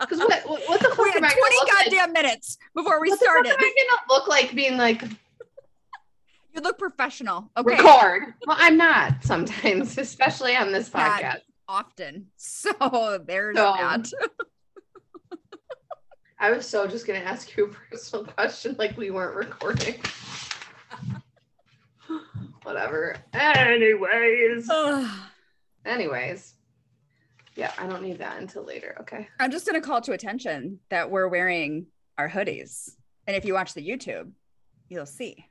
Because what, what, the fuck? We had 20 goddamn like? minutes before we what started. What am I gonna look like being like? You look professional. Okay. Record. Well, I'm not sometimes, especially on this podcast. often. So there's so, that. I was so just gonna ask you a personal question, like we weren't recording. Whatever. Anyways. Anyways. Yeah, I don't need that until later. Okay. I'm just going to call to attention that we're wearing our hoodies. And if you watch the YouTube, you'll see.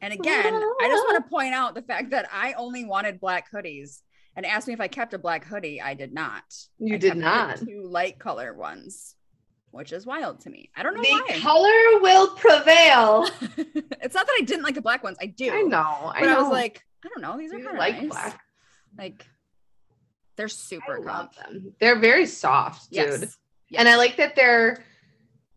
And again, I just want to point out the fact that I only wanted black hoodies and asked me if I kept a black hoodie. I did not. You I did not. Two light color ones, which is wild to me. I don't know the why. color will prevail. it's not that I didn't like the black ones. I do. I know. I but know. I was like, I don't know. These are kind of like nice. black. Like they're super I love them. They're very soft, dude. Yes. Yes. And I like that they're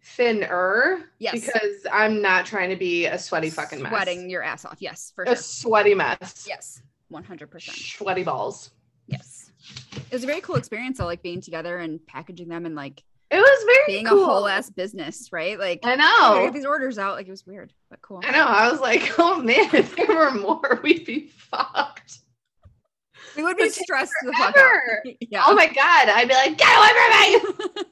thinner. Yes. Because I'm not trying to be a sweaty fucking mess. Sweating your ass off. Yes, for a sure. sweaty mess. Yes. 100%. Sweaty balls. Yes. It was a very cool experience though, like being together and packaging them and like it was very being cool. a whole ass business, right? Like I know get these orders out. Like it was weird, but cool. I know. I was like, oh man, if there were more, we'd be fucked. We would be stressed the fuck out. Yeah. Oh my god, I'd be like, get away from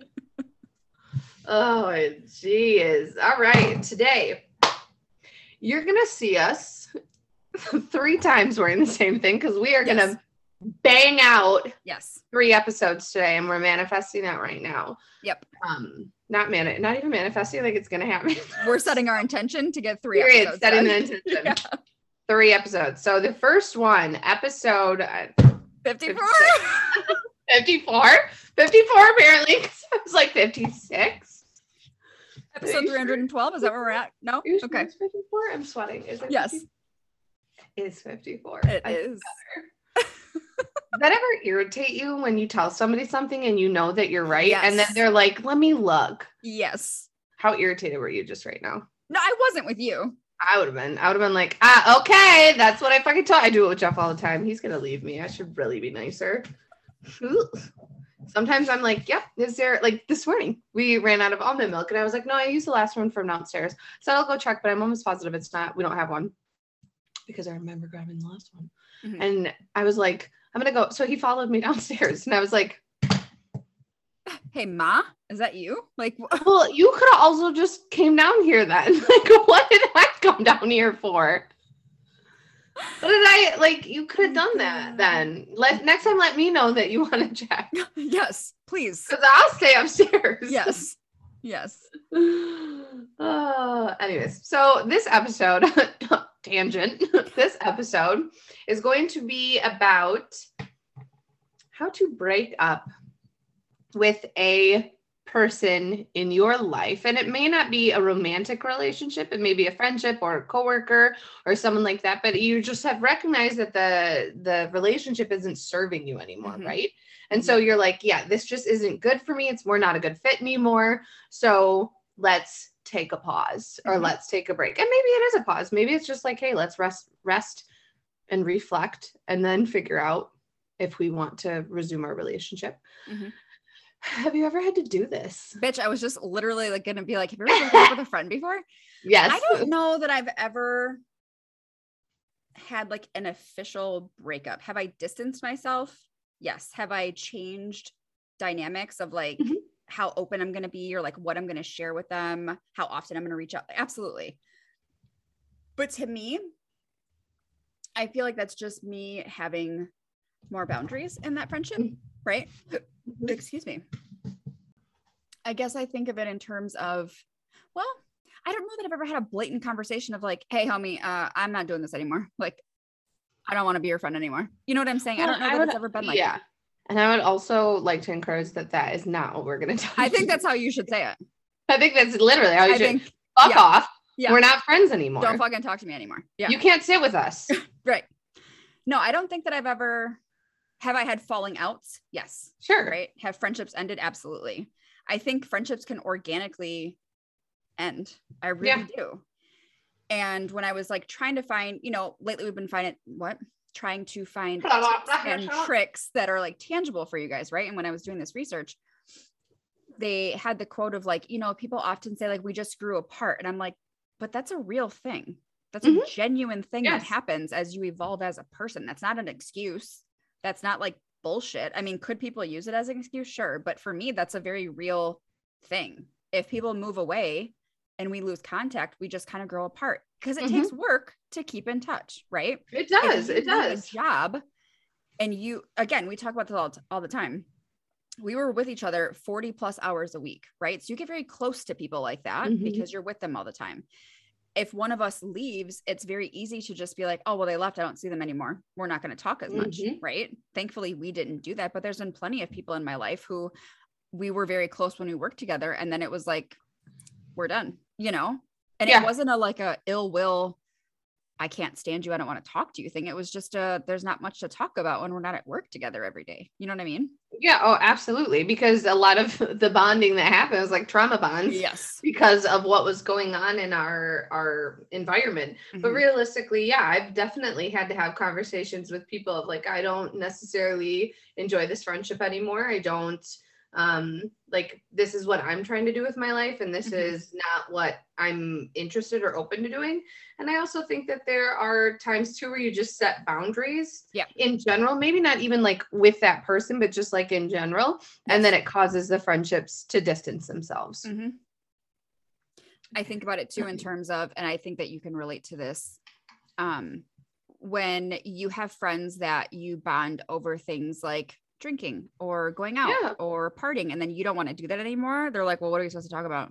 me. oh jeez. All right, today you're gonna see us three times wearing the same thing because we are gonna bang out yes three episodes today, and we're manifesting that right now. Yep. Um, not man, not even manifesting like it's gonna happen. we're setting our intention to get three. Period. Episodes setting the intention. yeah three episodes. So the first one, episode uh, 54. 54. 54 apparently. It was like 56. Episode 312. Is that where we're at? No? Okay. 54. I'm sweating. Is it? Yes. 50? It's 54. It I is. Does that ever irritate you when you tell somebody something and you know that you're right? Yes. And then they're like, let me look. Yes. How irritated were you just right now? No, I wasn't with you. I would have been. I would have been like, ah, okay, that's what I fucking tell. I do it with Jeff all the time. He's gonna leave me. I should really be nicer. Sometimes I'm like, yep. Yeah, is there like this morning we ran out of almond milk, and I was like, no, I used the last one from downstairs. So I'll go check, but I'm almost positive it's not. We don't have one because I remember grabbing the last one, mm-hmm. and I was like, I'm gonna go. So he followed me downstairs, and I was like, hey ma is that you? Like well you could have also just came down here then. Like what did i come down here for? What did i like you could have done that then. Let next time let me know that you want to check. Yes please. Because i'll stay upstairs. Yes. Yes. Uh, anyways so this episode tangent this episode is going to be about how to break up with a person in your life and it may not be a romantic relationship it may be a friendship or a coworker or someone like that but you just have recognized that the the relationship isn't serving you anymore mm-hmm. right and mm-hmm. so you're like yeah this just isn't good for me it's we're not a good fit anymore so let's take a pause or mm-hmm. let's take a break and maybe it is a pause maybe it's just like hey let's rest rest and reflect and then figure out if we want to resume our relationship mm-hmm. Have you ever had to do this? Bitch, I was just literally like gonna be like, have you ever broken up with a friend before? Yes. I don't know that I've ever had like an official breakup. Have I distanced myself? Yes. Have I changed dynamics of like mm-hmm. how open I'm gonna be or like what I'm gonna share with them, how often I'm gonna reach out? Absolutely. But to me, I feel like that's just me having more boundaries in that friendship, mm-hmm. Right? Mm-hmm. excuse me. I guess I think of it in terms of, well, I don't know that I've ever had a blatant conversation of like, hey, homie, uh, I'm not doing this anymore. Like, I don't want to be your friend anymore. You know what I'm saying? I don't know I that would, it's ever been like yeah. That. And I would also like to encourage that that is not what we're going to tell I think that's how you should say it. I think that's literally how you I should think fuck yeah. off. Yeah. We're not friends anymore. don't fucking talk to me anymore. Yeah. You can't sit with us. right. No, I don't think that I've ever have I had falling outs? Yes. Sure. Right. Have friendships ended? Absolutely. I think friendships can organically end. I really Yeah. do. And when I was like trying to find, you know, lately we've been finding what? Trying to find and tricks that are like tangible for you guys, right? And when I was doing this research, they had the quote of like, you know, people often say like we just grew apart. And I'm like, but that's a real thing. That's a Mhm. genuine thing that happens as you evolve as a person. That's not an excuse. That's not like bullshit. I mean, could people use it as an excuse? Sure. But for me, that's a very real thing. If people move away and we lose contact, we just kind of grow apart because it Mhm. takes work to keep in touch, right? It does. It does. job and you again we talk about this all, all the time we were with each other 40 plus hours a week right so you get very close to people like that Mhm. because you're with them all the time if one of us leaves it's very easy to just be like oh well they left i don't see them anymore we're not going to talk as much Mhm. right thankfully we didn't do that but there's been plenty of people in my life who we were very close when we worked together and then it was like we're done you know and Yeah. it wasn't a like a ill will I can't stand you. I don't want to talk to you thing. It was just a there's not much to talk about when we're not at work together every day. You know what I mean? Yeah. Oh, absolutely. Because a lot of the bonding that happens, like trauma bonds, Yes. because of what was going on in our our environment. But Mhm. realistically, yeah, I've definitely had to have conversations with people of like, I don't necessarily enjoy this friendship anymore. I don't um like this is what I'm trying to do with my life and this Mhm. is not what I'm interested or open to doing. And I also think that there are times too where you just set boundaries Yeah. in general, maybe not even like with that person, but just like in general. And then it causes the friendships to distance themselves. Mm-hmm. I think about it too in terms of, and I think that you can relate to this. Um, when you have friends that you bond over things like drinking or going out Yeah. or partying, and then you don't want to do that anymore, they're like, well, what are we supposed to talk about?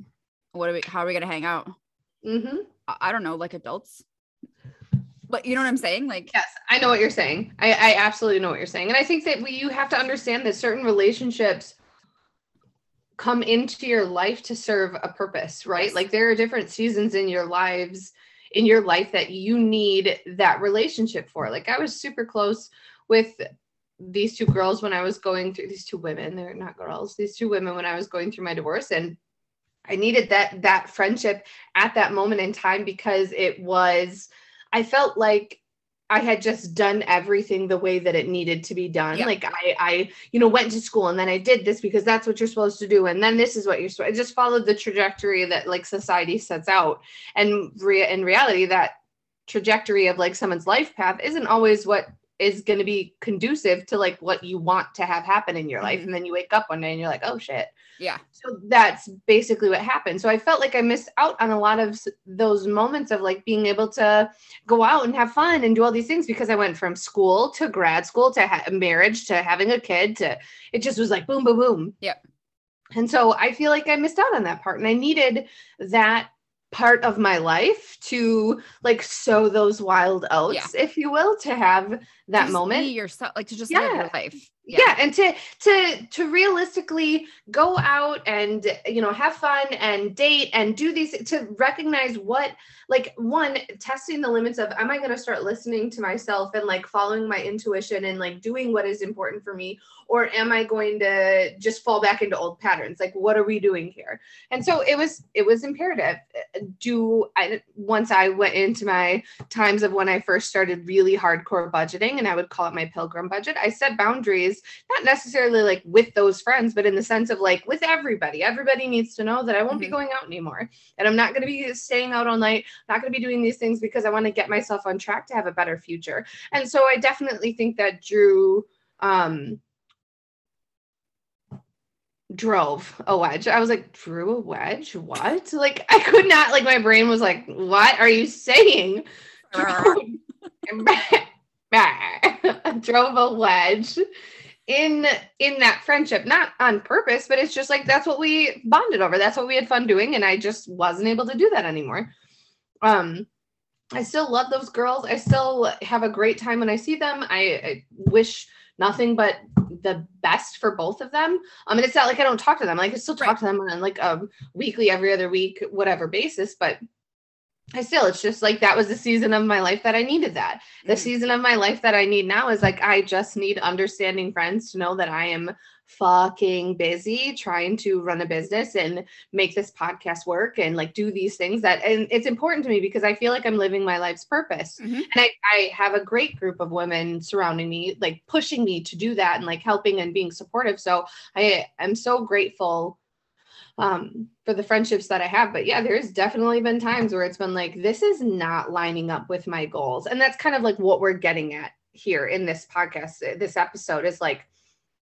What are we, how are we going to hang out? hmm I, I don't know, like adults. But you know what I'm saying? Like, Yes, I know what you're saying. I, I absolutely know what you're saying. And I think that we, you have to understand that certain relationships come into your life to serve a purpose, right? Yes. Like there are different seasons in your lives, in your life that you need that relationship for. Like I was super close with these two girls when I was going through these two women, they're not girls, these two women when I was going through my divorce. And I needed that that friendship at that moment in time because it was I felt like I had just done everything the way that it needed to be done. Yeah. Like I, I, you know, went to school and then I did this because that's what you're supposed to do, and then this is what you're supposed. I just followed the trajectory that like society sets out, and re- in reality, that trajectory of like someone's life path isn't always what is going to be conducive to like what you want to have happen in your life. Mhm. And then you wake up one day and you're like, oh shit, yeah. so that's basically what happened. So I felt like I missed out on a lot of those moments of like being able to go out and have fun and do all these things because I went from school to grad school to ha- marriage to having a kid to it just was like boom, boom, boom. Yep. And so I feel like I missed out on that part and I needed that part of my life to like sow those wild oats, if you will, to have that Just moment. be yourself, like to just live your life. Yeah. and to to to realistically go out and you know have fun and date and do these to recognize what like one testing the limits of am i going to start listening to myself and like following my intuition and like doing what is important for me? Or am i going to just fall back into old patterns? Like what are we doing here? And so it was it was imperative. Do i once i went into my times of when i first started really hardcore budgeting and i would call it my pilgrim budget i set boundaries not necessarily like with those friends, but in the sense of like with everybody. Everybody needs to know that I won't be Mhm. going out anymore. And I'm not going to be staying out all night, not going to be doing these things because I want to get myself on track to have a better future. And so I definitely think that Drew um drove a wedge. I was like, Drew a wedge? What? Like I could not like my brain was like, what are you saying? drove a wedge in in that friendship not on purpose but it's just like that's what we bonded over that's what we had fun doing and i just wasn't able to do that anymore um i still love those girls i still have a great time when i see them i, I wish nothing but the best for both of them. Um, and it's not like I don't talk to them. Like I still talk right. to them on like a weekly, every other week, whatever basis. But I still, it's just like that was the season of my life that I needed that. The mm-hmm. season of my life that I need now is like I just need understanding friends to know that I am fucking busy trying to run a business and make this podcast work and like do these things that and it's important to me because I feel like I'm living my life's purpose. Mm-hmm. And I, I have a great group of women surrounding me, like pushing me to do that and like helping and being supportive. So I am so grateful um for the friendships that I have. But yeah, there's definitely been times where it's been like, this is not lining up with my goals. And that's kind of like what we're getting at here in this podcast, this episode is like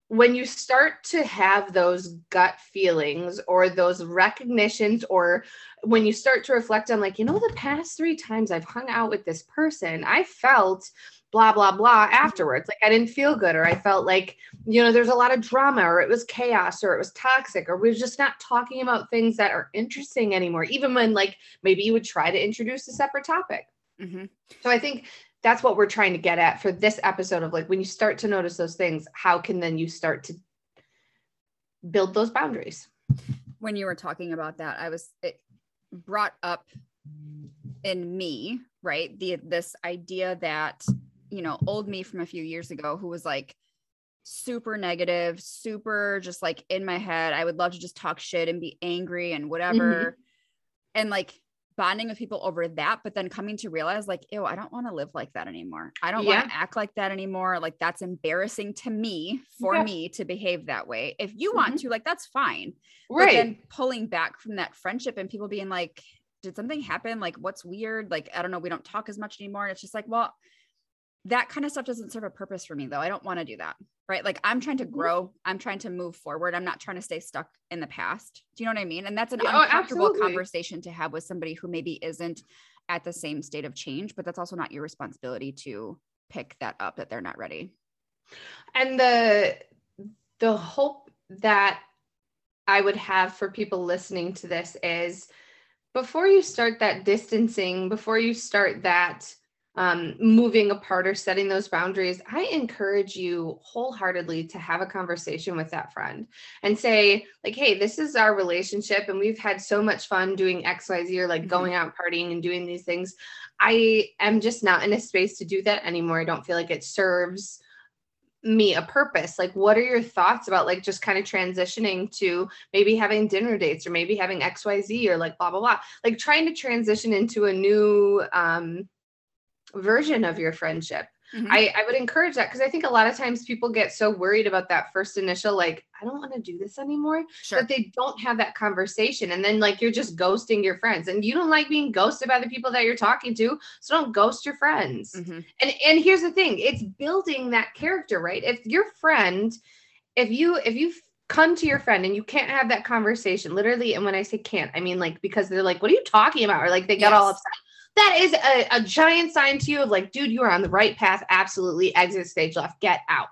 when you start to have those gut feelings or those recognitions or when you start to reflect on like you know the past three times i've hung out with this person i felt blah blah blah afterwards like i didn't feel good or i felt like you know there's a lot of drama or it was chaos or it was toxic or we're just not talking about things that are interesting anymore even when like maybe you would try to introduce a separate topic mm-hmm. so i think that's what we're trying to get at for this episode of like when you start to notice those things how can then you start to build those boundaries when you were talking about that i was it brought up in me right the this idea that you know old me from a few years ago who was like super negative super just like in my head i would love to just talk shit and be angry and whatever mm-hmm. and like bonding with people over that, but then coming to realize like, ew, I don't want to live like that anymore. I don't yeah. want to act like that anymore. Like that's embarrassing to me for yeah. me to behave that way. If you mm-hmm. want to, like that's fine. Right. But then pulling back from that friendship and people being like, did something happen? Like what's weird? Like, I don't know, we don't talk as much anymore. And it's just like, well, that kind of stuff doesn't serve a purpose for me though. I don't want to do that. Right. Like I'm trying to mm-hmm. grow. I'm trying to move forward. I'm not trying to stay stuck in the past. Do you know what I mean? And that's an yeah, uncomfortable oh, conversation to have with somebody who maybe isn't at the same state of change, but that's also not your responsibility to pick that up that they're not ready. And the the hope that I would have for people listening to this is before you start that distancing, before you start that um, moving apart or setting those boundaries, I encourage you wholeheartedly to have a conversation with that friend and say, like, hey, this is our relationship, and we've had so much fun doing XYZ or like mm-hmm. going out partying and doing these things. I am just not in a space to do that anymore. I don't feel like it serves me a purpose like what are your thoughts about like just kind of transitioning to maybe having dinner dates or maybe having xyz or like blah blah blah like trying to transition into a new um version of your friendship. Mm-hmm. I, I would encourage that because I think a lot of times people get so worried about that first initial, like, I don't want to do this anymore, sure. that they don't have that conversation. And then, like, you're just ghosting your friends and you don't like being ghosted by the people that you're talking to. So don't ghost your friends. Mm-hmm. And, and here's the thing it's building that character, right? If your friend, if you, if you come to your friend and you can't have that conversation literally and when i say can't i mean like because they're like what are you talking about or like they got yes. all upset that is a, a giant sign to you of like, dude, you are on the right path. Absolutely. Exit stage left. Get out.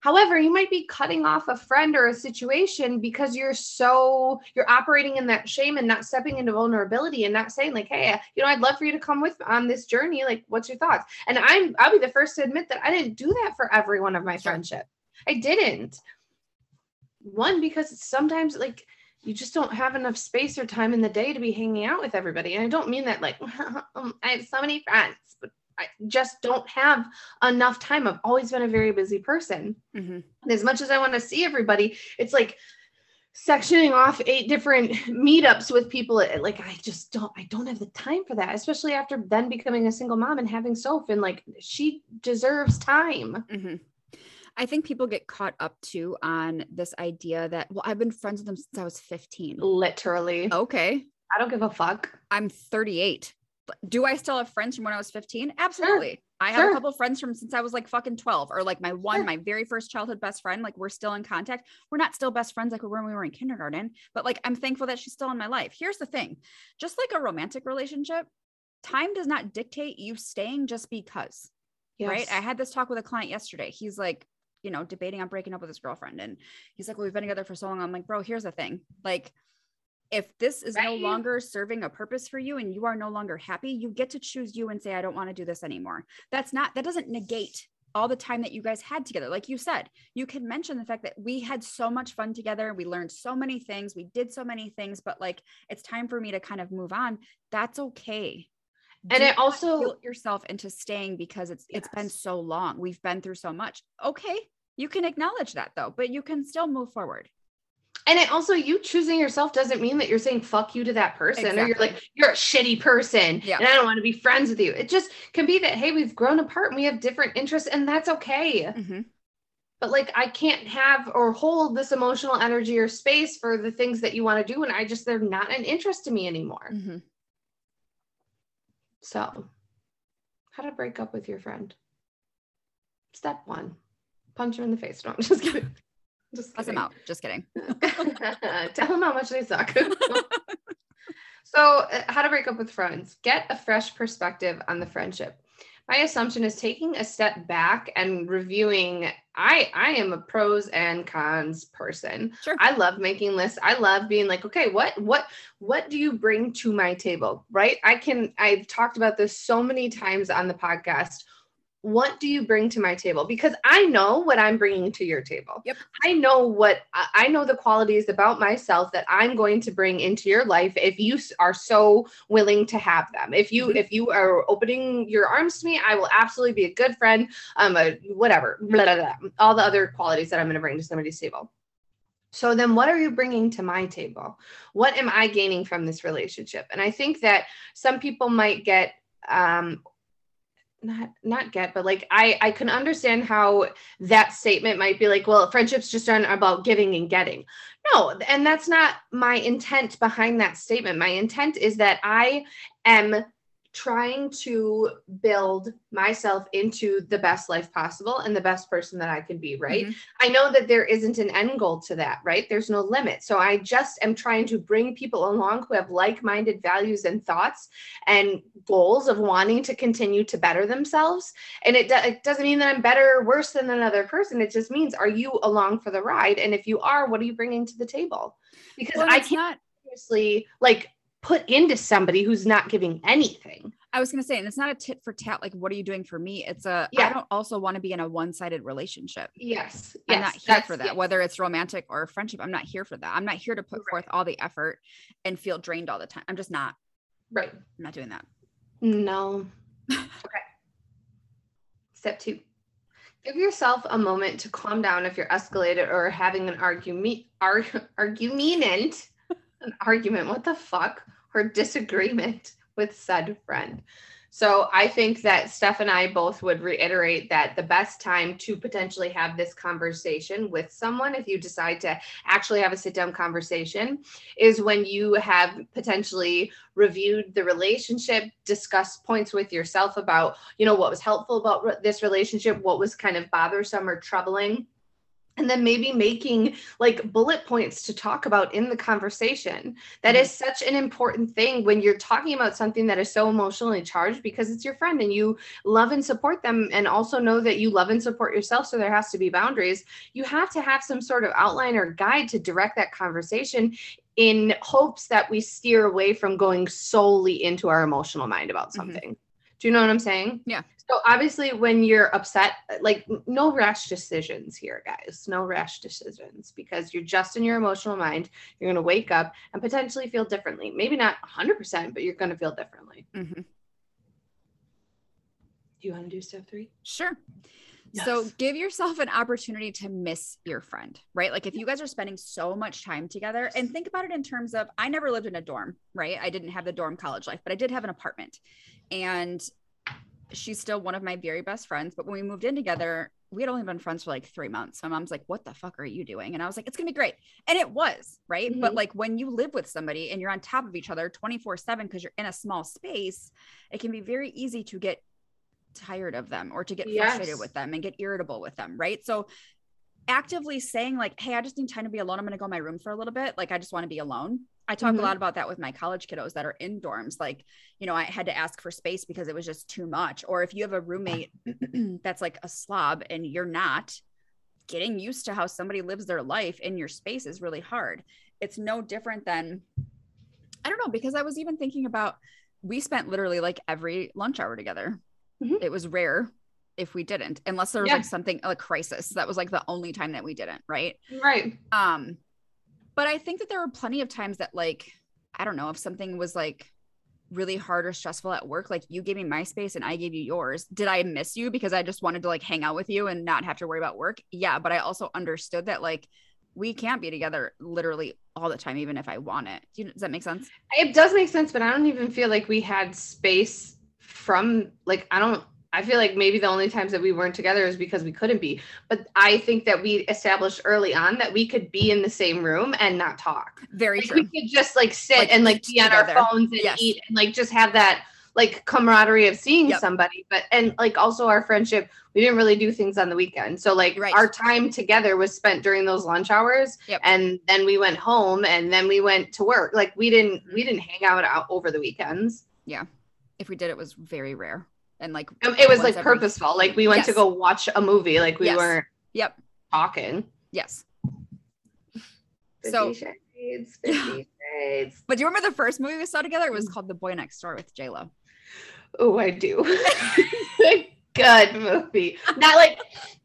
However, you might be cutting off a friend or a situation because you're so you're operating in that shame and not stepping into vulnerability and not saying like, "Hey, you know, I'd love for you to come with on this journey. Like, what's your thoughts?" And I'm I'll be the first to admit that I didn't do that for every one of my friendship. I didn't. One because sometimes like you just don't have enough space or time in the day to be hanging out with everybody. And I don't mean that like um, I have so many friends, but I just don't have enough time. I've always been a very busy person. Mm-hmm. And as much as I want to see everybody, it's like sectioning off eight different meetups with people like i just don't i don't have the time for that especially after then becoming a single mom and having soph and like she deserves time mm-hmm. I think people get caught up too on this idea that, well, I've been friends with them since I was 15. Literally. Okay. I don't give a fuck. I'm 38. Do I still have friends from when I was 15? Absolutely. Sure. I have sure. a couple friends from since I was like fucking 12 or like my one, sure. my very first childhood best friend. Like we're still in contact. We're not still best friends like we were when we were in kindergarten, but like I'm thankful that she's still in my life. Here's the thing just like a romantic relationship, time does not dictate you staying just because. Yes. Right. I had this talk with a client yesterday. He's like, you know, debating on breaking up with his girlfriend. And he's like, Well, we've been together for so long. I'm like, Bro, here's the thing. Like, if this is right. no longer serving a purpose for you and you are no longer happy, you get to choose you and say, I don't want to do this anymore. That's not, that doesn't negate all the time that you guys had together. Like you said, you can mention the fact that we had so much fun together. We learned so many things. We did so many things, but like it's time for me to kind of move on. That's okay. And it also yourself into staying because it's it's been so long. We've been through so much. Okay. You can acknowledge that though, but you can still move forward. and it also you choosing yourself doesn't mean that you're saying fuck you to that person or you're like you're a shitty person Yeah. and I don't want to be friends with you. It just can be that hey, we've grown apart and we have different interests and that's okay. Mhm. But like I can't have or hold this emotional energy or space for the things that you want to do and I just they're not an interest to me anymore. Mhm. So, how to break up with your friend? Step 1. Punch him in the face. No, I'm just kidding. Just Cuss them out. Just kidding. Tell them how much they suck. so, uh, how to break up with friends? Get a fresh perspective on the friendship. My assumption is taking a step back and reviewing. I I am a pros and cons person. Sure. I love making lists. I love being like, okay, what what what do you bring to my table? Right? I can I've talked about this so many times on the podcast. What do you bring to my table? Because I know what I'm bringing to your table. Yep. I know what I know the qualities about myself that I'm going to bring into your life if you are so willing to have them. If you Mhm. if you are opening your arms to me, I will absolutely be a good friend. Um, a, whatever, blah, blah, blah, all the other qualities that I'm going to bring to somebody's table. So then, what are you bringing to my table? What am I gaining from this relationship? And I think that some people might get um, not not get but like i i can understand how that statement might be like well friendships just aren't about giving and getting. No and that's not my intent behind that statement. My intent is that i am trying to build myself into the best life possible and the best person that i can be right Mhm. I know that there isn't an end goal to that, right? There's no limit. So I just am trying to bring people along who have like minded values and thoughts and goals of wanting to continue to better themselves. And it, do- it doesn't mean that I'm better or worse than another person. It just means, are you along for the ride? And if you are, what are you bringing to the table? Because Well, I can't not seriously like put into somebody who's not giving anything. I was going to say, and it's not a tit for tat. Like, what are you doing for me? It's a, I Yeah. I don't also want to be in a one sided relationship. Yes. I'm yes, not here for that, yes. whether it's romantic or friendship. I'm not here for that. I'm not here to put Right. forth all the effort and feel drained all the time. I'm just not. Right. I'm not doing that. No. okay. Step two. Give yourself a moment to calm down if you're escalated or having an argument, arg- argument, an argument, what the fuck, or disagreement with said friend. So I think that Steph and I both would reiterate that the best time to potentially have this conversation with someone, if you decide to actually have a sit down conversation, is when you have potentially reviewed the relationship, discussed points with yourself about, you know, what was helpful about this relationship, what was kind of bothersome or troubling. And then maybe making like bullet points to talk about in the conversation. That is such an important thing when you're talking about something that is so emotionally charged because it's your friend and you love and support them and also know that you love and support yourself. So there has to be boundaries. You have to have some sort of outline or guide to direct that conversation in hopes that we steer away from going solely into our emotional mind about Mhm. something. Do you know what I'm saying? Yeah. So obviously when you're upset, like no rash decisions here, guys. No rash decisions because you're just in your emotional mind. You're going to wake up and potentially feel differently. Maybe not 100%, but you're going to feel differently. Mhm. Do you want to do step 3? Sure. So give yourself an opportunity to miss your friend, right? Like if you guys are spending so much time together and think about it in terms of I never lived in a dorm, right? I didn't have the dorm college life, but I did have an apartment. And she's still one of my very best friends, but when we moved in together, we had only been friends for like 3 months. My mom's like, "What the fuck are you doing?" And I was like, "It's to be great." And it was, right? But Mhm. like when you live with somebody and you're on top of each other 24/7 because you're in a small space, it can be very easy to get tired of them or to get frustrated with them and get irritable with them, right? So actively saying like, "Hey, I just need time to be alone. I'm to go in my room for a little bit. Like I just want to be alone." I talk Mhm. a lot about that with my college kiddos that are in dorms. Like, you know, I had to ask for space because it was just too much. Or if you have a roommate that's like a slob and you're not, getting used to how somebody lives their life in your space is really hard. It's no different than I don't know because I was even thinking about we spent literally like every lunch hour together. Mhm. It was rare if we didn't, unless there was Yeah. like something a crisis. That was like the only time that we didn't, right? Right. Um, but I think that there were plenty of times that like I don't know if something was like really hard or stressful at work, like you gave me my space and I gave you yours. Did I miss you because I just wanted to like hang out with you and not have to worry about work? Yeah, but I also understood that like we can't be together literally all the time, even if I want it. Do you, does that make sense? It does make sense, but I don't even feel like we had space from like I don't I feel like maybe the only times that we weren't together is because we couldn't be. But I think that we established early on that we could be in the same room and not talk. Very Like, true. we could just like sit Like, and like be on our phones and Yes. eat and like just have that like camaraderie of seeing Yep. somebody. But and like also our friendship, we didn't really do things on the weekend. So like Right. our time together was spent during those lunch hours. Yep. And then we went home and then we went to work. Like we didn't Mm-hmm. we didn't hang out, out over the weekends. Yeah. If we did, it was very rare. And like Um, It was like every- purposeful. Like we went to go watch a movie. Like we Yes. weren't Yep. talking. Yes. So- Shades, Shades. But do you remember the first movie we saw together? It was called The Boy Next Door with J Lo. Oh, I do. good movie. Not like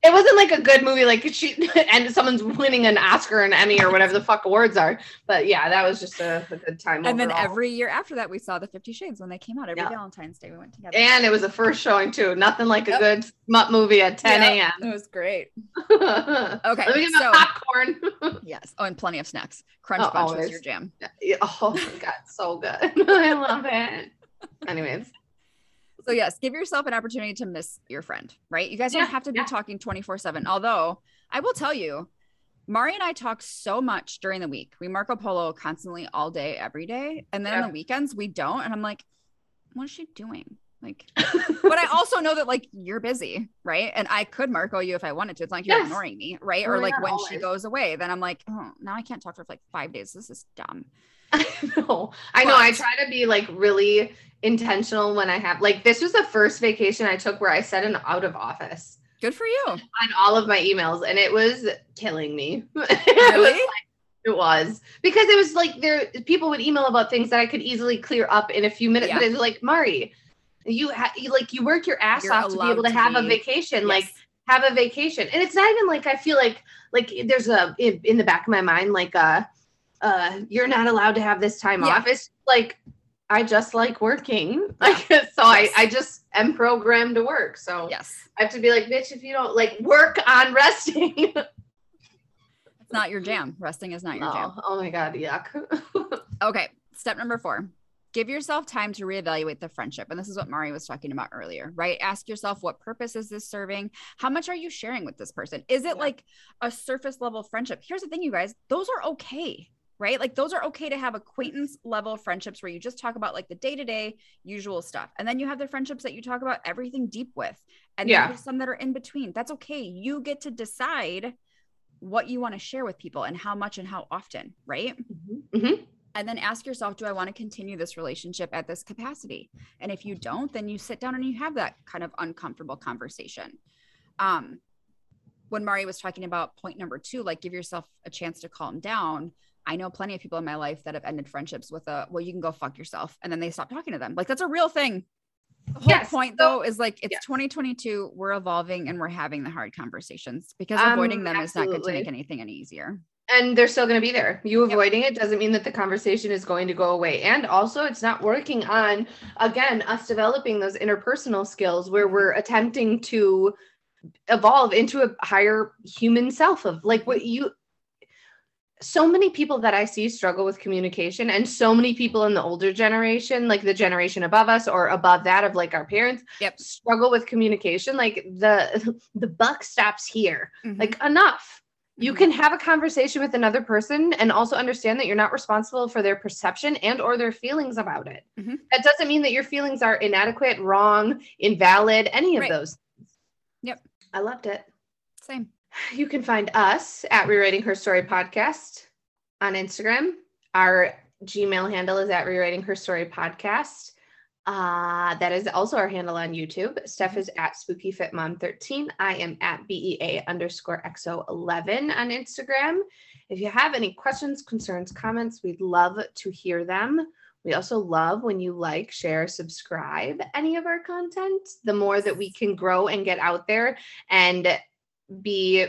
it wasn't like a good movie, like she and someone's winning an Oscar and Emmy or whatever the fuck awards are. But yeah, that was just a, a good time. And then every year after that, we saw the Fifty Shades when they came out. Every Yeah. Valentine's Day, we went together. and it was the first showing too. Nothing like a good smut movie at 10 Yep, It was great. Okay, Let me get so- popcorn. Yes. Oh, and plenty of snacks. Crunch Oh, Bunch was your jam. Yeah, oh my god, so good. I love it. Anyways, So yes, give yourself an opportunity to miss your friend, right? You guys Yeah, don't have to be yeah. talking 24/7. Although, I will tell you, Mari and I talk so much during the week. We Marco Polo constantly all day every day, and then on the weekends we don't and I'm like, what is she doing? Like but I also know that like you're busy, right? And I could Marco you if I wanted to. It's not like you're Yes. ignoring me, right? Oh or like when she goes away, then I'm like, oh, now I can't talk to her for like five days. This is dumb. I know. I know. I try to be like really intentional when I have like this was the first vacation I took where I set an out of office Good for you. on all of my emails and it was killing me. it, was Really? like- it was because it was like there people would email about things that I could easily clear up in a few minutes. Yeah. But it's like Mari, you, ha- you like you work your ass You're off to be able to have a vacation. Like have a vacation and it's not even like i feel like like there's a in, in the back of my mind like uh uh you're not allowed to have this time Yeah. off it's like i just like working like so i Yes. i just am programmed to work so yes. i have to be like bitch if you don't like work on resting It's not your jam. Resting is not your jam. oh, oh my god yuck Okay. Step number four. Give yourself time to reevaluate the friendship. And this is what Mari was talking about earlier, right? Ask yourself, what purpose is this serving? How much are you sharing with this person? Is it Yeah. like a surface level friendship? Here's the thing, you guys, those are okay, right? Like those are okay to have acquaintance level friendships where you just talk about like the day to day usual stuff. And then you have the friendships that you talk about everything deep with. And then Yeah. there's some that are in between. That's okay. You get to decide what you want to share with people and how much and how often, right? Mhm. and then ask yourself do i want to continue this relationship at this capacity and if you don't then you sit down and you have that kind of uncomfortable conversation um when mari was talking about point number two like give yourself a chance to calm down i know plenty of people in my life that have ended friendships with a well you can go fuck yourself and then they stop talking to them like that's a real thing the whole Yes, point though is like it's yeah. 2022 we're evolving and we're having the hard conversations because Um, avoiding them is not going to make anything any easier and they're still going to be there. You Yep. avoiding it doesn't mean that the conversation is going to go away. And also, it's not working on, again, us developing those interpersonal skills where we're attempting to evolve into a higher human self of like what you. So many people that I see struggle with communication, and so many people in the older generation, like the generation above us or above that of like our parents, Yep. struggle with communication. Like the the buck stops here. Mhm. Like enough you Mhm. can have a conversation with another person and also understand that you're not responsible for their perception and or their feelings about it Mhm. that doesn't mean that your feelings are inadequate wrong invalid any of Right. those Yep. i loved it same you can find us at rewriting her story podcast on instagram our gmail handle is at rewriting her story podcast uh, that is also our handle on YouTube. Steph is at Spooky Fit Mom 13. I am at BEA underscore XO11 on Instagram. If you have any questions, concerns, comments, we'd love to hear them. We also love when you like, share, subscribe any of our content. The more that we can grow and get out there and be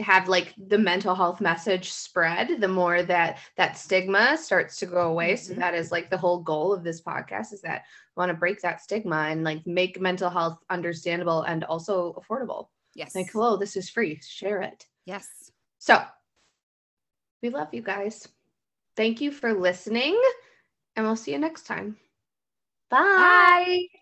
have like the mental health message spread the more that that stigma starts to go away. Mm-hmm. so that is like the whole goal of this podcast is that we want to break that stigma and like make mental health understandable and also affordable. Yes. Like hello this is free. Share it. Yes. So we love you guys. Thank you for listening and we'll see you next time. Bye, bye.